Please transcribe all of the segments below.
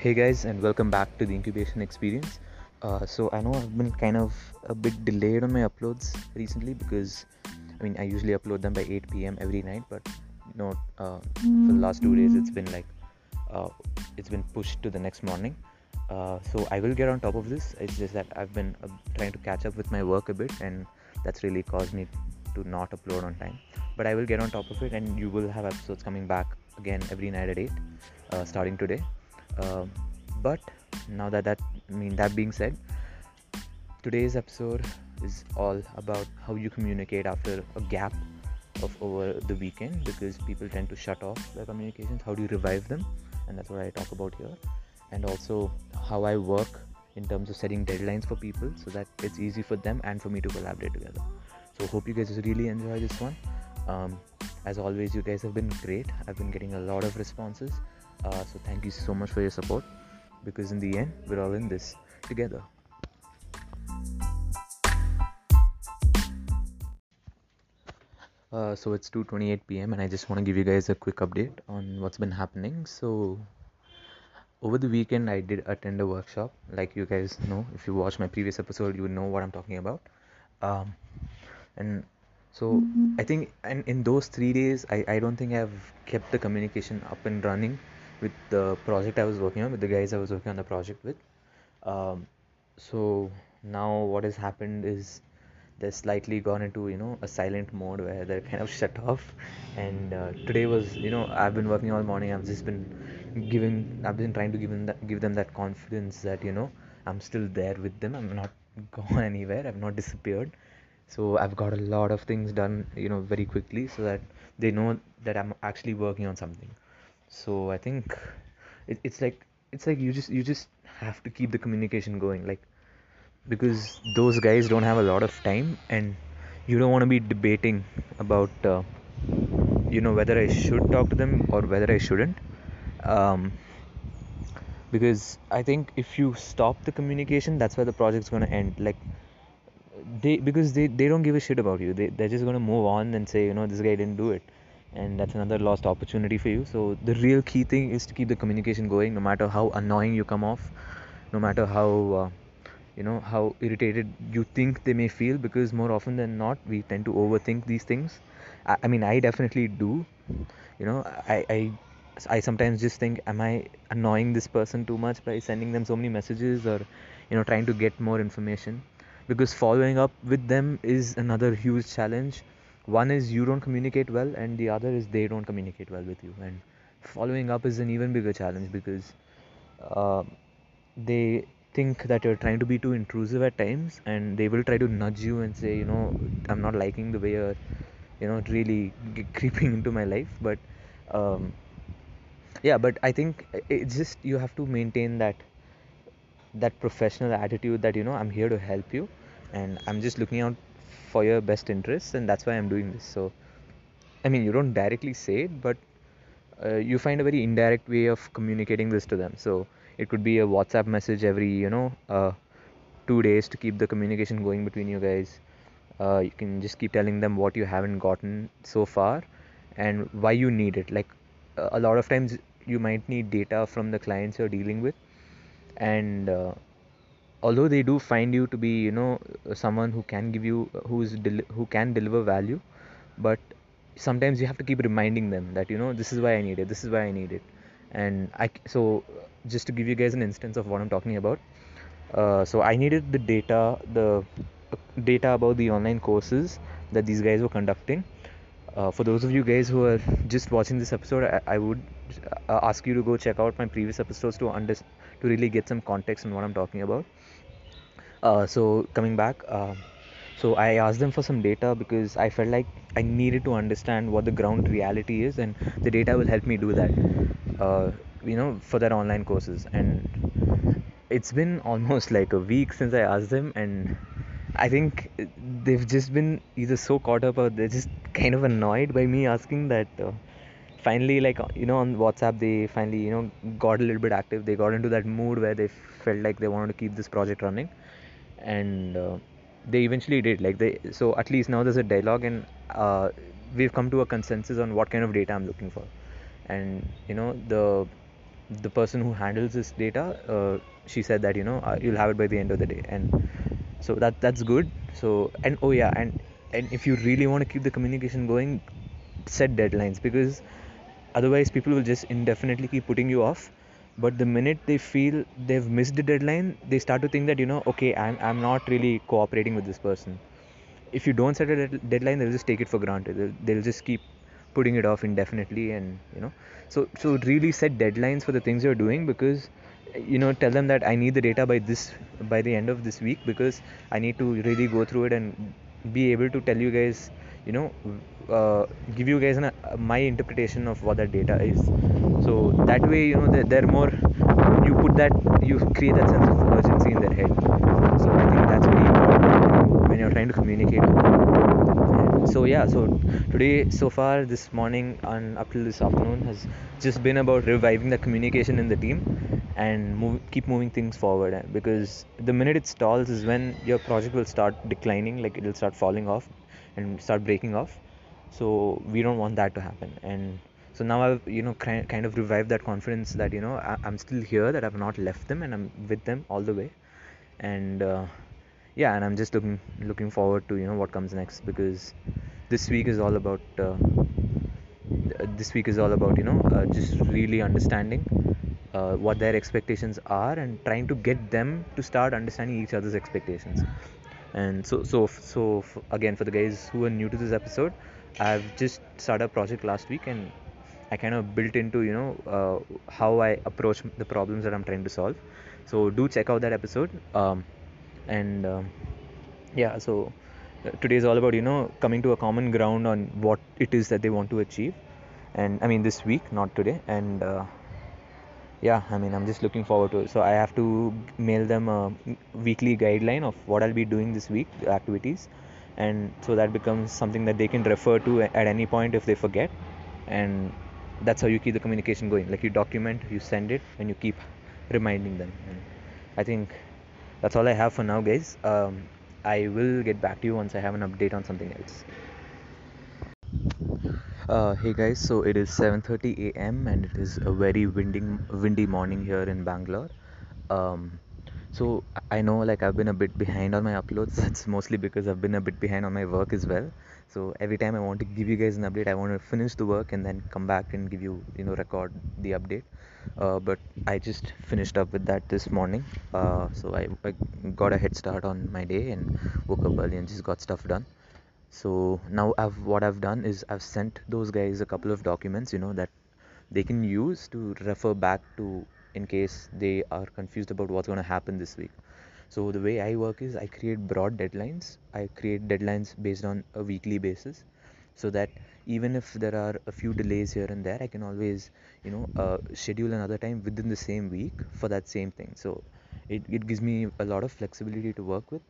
hey guys, and welcome back to the incubation experience. Uh, so I know I've been kind of a bit delayed on my uploads recently because I mean I usually upload them by 8 p.m. every night, but you know uh, for the last two days it's been like uh, it's been pushed to the next morning. Uh, so I will get on top of this. It's just that I've been uh, trying to catch up with my work a bit, and that's really caused me to not upload on time. But I will get on top of it, and you will have episodes coming back again every night at 8, uh, starting today. Um, but now that that I mean that being said, today's episode is all about how you communicate after a gap of over the weekend because people tend to shut off their communications. How do you revive them? And that's what I talk about here. And also how I work in terms of setting deadlines for people so that it's easy for them and for me to collaborate together. So hope you guys really enjoy this one. Um, as always, you guys have been great. I've been getting a lot of responses. Uh, so thank you so much for your support because in the end, we're all in this together. Uh, so it's 2:28 p.m. and I just want to give you guys a quick update on what's been happening. So over the weekend, I did attend a workshop. Like you guys know, if you watch my previous episode, you would know what I'm talking about. Um, and so I think, and in those three days, I, I don't think I've kept the communication up and running with the project I was working on, with the guys I was working on the project with. Um, so now what has happened is they're slightly gone into you know a silent mode where they're kind of shut off. And uh, today was you know I've been working all morning. I've just been giving I've been trying to give them that, give them that confidence that you know I'm still there with them. I'm not gone anywhere. I've not disappeared. So I've got a lot of things done you know very quickly so that they know that I'm actually working on something so i think it, it's like it's like you just you just have to keep the communication going like because those guys don't have a lot of time and you don't want to be debating about uh, you know whether i should talk to them or whether i shouldn't. Um, because i think if you stop the communication that's where the project's going to end. Like they because they, they don't give a shit about you. They, they're just going to move on and say you know this guy didn't do it and that's another lost opportunity for you. So the real key thing is to keep the communication going no matter how annoying you come off no matter how uh, you know how irritated you think they may feel because more often than not we tend to overthink these things. I, I mean i definitely do. You know I, I i sometimes just think am i annoying this person too much by sending them so many messages or you know trying to get more information? Because following up with them is another huge challenge one is you don't communicate well and the other is they don't communicate well with you. And following up is an even bigger challenge because uh, they think that you're trying to be too intrusive at times and they will try to nudge you and say you know i'm not liking the way you're you know really creeping into my life. But um, yeah but i think it's just you have to maintain that that professional attitude that you know i'm here to help you and i'm just looking out for your best interests and that's why i'm doing this. So i mean you don't directly say it but uh, you find a very indirect way of communicating this to them. So it could be a whatsapp message every you know uh, two days to keep the communication going between you guys. Uh, you can just keep telling them what you haven't gotten so far and why you need it. Like a lot of times you might need data from the clients you're dealing with and uh, although they do find you to be you know someone who can give you who's del- who can deliver value but sometimes you have to keep reminding them that you know this is why i need it this is why i need it. And i so just to give you guys an instance of what i'm talking about uh, so i needed the data the uh, data about the online courses that these guys were conducting. Uh, for those of you guys who are just watching this episode i, I would uh, ask you to go check out my previous episodes to under to really get some context on what i'm talking about uh, so coming back uh, so i asked them for some data because i felt like i needed to understand what the ground reality is and the data will help me do that uh, you know for their online courses. And it's been almost like a week since i asked them and i think they've just been either so caught up or they're just kind of annoyed by me asking that uh, finally like you know on whatsapp they finally you know got a little bit active. They got into that mood where they felt like they wanted to keep this project running and uh, they eventually did like they so at least now there's a dialogue and uh, we've come to a consensus on what kind of data i'm looking for. And you know the the person who handles this data uh, she said that you know uh, you'll have it by the end of the day. And so that that's good. So and oh yeah and and if you really want to keep the communication going set deadlines because otherwise people will just indefinitely keep putting you off but the minute they feel they've missed the deadline they start to think that you know okay i'm, I'm not really cooperating with this person. If you don't set a deadline they'll just take it for granted. They'll, they'll just keep putting it off indefinitely and you know. So so really set deadlines for the things you're doing because you know tell them that i need the data by this by the end of this week because i need to really go through it and be able to tell you guys you know uh, give you guys an, uh, my interpretation of what that data is. So that way you know they're, they're more you put that you create that sense of urgency in their head. So i think that's very important when you're trying to communicate. So yeah so today so far this morning and up till this afternoon has just been about reviving the communication in the team and move, keep moving things forward. Because the minute it stalls is when your project will start declining like it will start falling off and start breaking off. So we don't want that to happen. And so now i've you know kind of revived that confidence that you know I, am still here that i've not left them and i'm with them all the way. And uh, yeah and i'm just looking looking forward to you know what comes next because this week is all about uh, this week is all about you know uh, just really understanding uh, what their expectations are and trying to get them to start understanding each other's expectations and so so so again for the guys who are new to this episode i've just started a project last week and i kind of built into you know uh, how i approach the problems that i'm trying to solve. So do check out that episode. Um, and um, yeah so uh, today is all about you know coming to a common ground on what it is that they want to achieve. And i mean this week not today. And uh, yeah i mean i'm just looking forward to it. So i have to mail them a weekly guideline of what i'll be doing this week the activities and so that becomes something that they can refer to at any point if they forget. And that's how you keep the communication going. Like you document you send it and you keep reminding them. And i think that's all i have for now guys. Um, i will get back to you once i have an update on something else uh, hey guys, so it is 7:30 a.m. and it is a very windy, windy morning here in Bangalore. Um, so I know like I've been a bit behind on my uploads. That's mostly because I've been a bit behind on my work as well. So every time I want to give you guys an update, I want to finish the work and then come back and give you, you know, record the update. Uh, but I just finished up with that this morning. Uh, so I, I got a head start on my day and woke up early and just got stuff done so now I've what I've done is I've sent those guys a couple of documents you know that they can use to refer back to in case they are confused about what's going to happen this week. So the way I work is I create broad deadlines. I create deadlines based on a weekly basis so that even if there are a few delays here and there I can always you know uh, schedule another time within the same week for that same thing. So it, it gives me a lot of flexibility to work with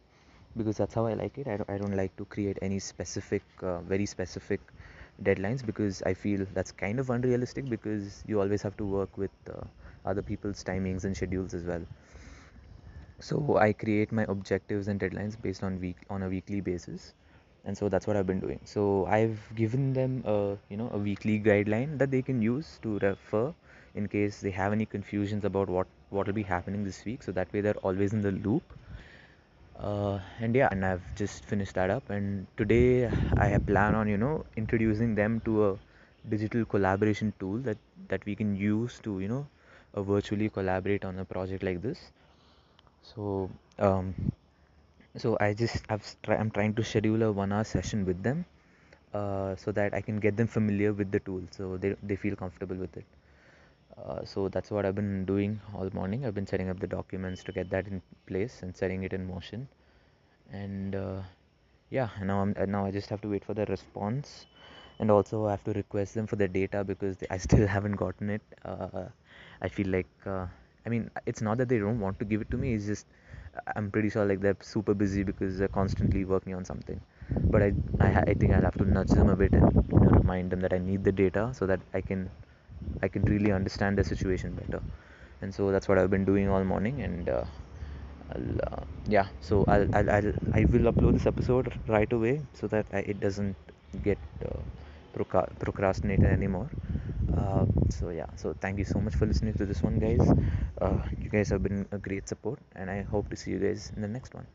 because that's how I like it. I don't, I don't like to create any specific, uh, very specific deadlines because I feel that's kind of unrealistic because you always have to work with uh, other people's timings and schedules as well. So I create my objectives and deadlines based on week on a weekly basis, and so that's what I've been doing. So I've given them a you know a weekly guideline that they can use to refer in case they have any confusions about what what will be happening this week. So that way they're always in the loop uh, and yeah and i've just finished that up. And today i have plan on you know introducing them to a digital collaboration tool that that we can use to you know uh, virtually collaborate on a project like this. So um, so i just try, i'm trying to schedule a one hour session with them uh, so that i can get them familiar with the tool so they, they feel comfortable with it uh, so that's what I've been doing all morning. I've been setting up the documents to get that in place and setting it in motion. And uh, yeah, now I'm now I just have to wait for the response, and also I have to request them for the data because they, I still haven't gotten it. Uh, I feel like uh, I mean it's not that they don't want to give it to me. It's just I'm pretty sure like they're super busy because they're constantly working on something. But I I, I think I'll have to nudge them a bit and you know, remind them that I need the data so that I can I can really understand the situation better. And so that's what I've been doing all morning. And uh, uh, yeah, so I'll, I'll, I'll I will upload this episode right away so that I, it doesn't get uh, procrastinated anymore. uh, so yeah so thank you so much for listening to this one guys uh, you guys have been a great support and i hope to see you guys in the next one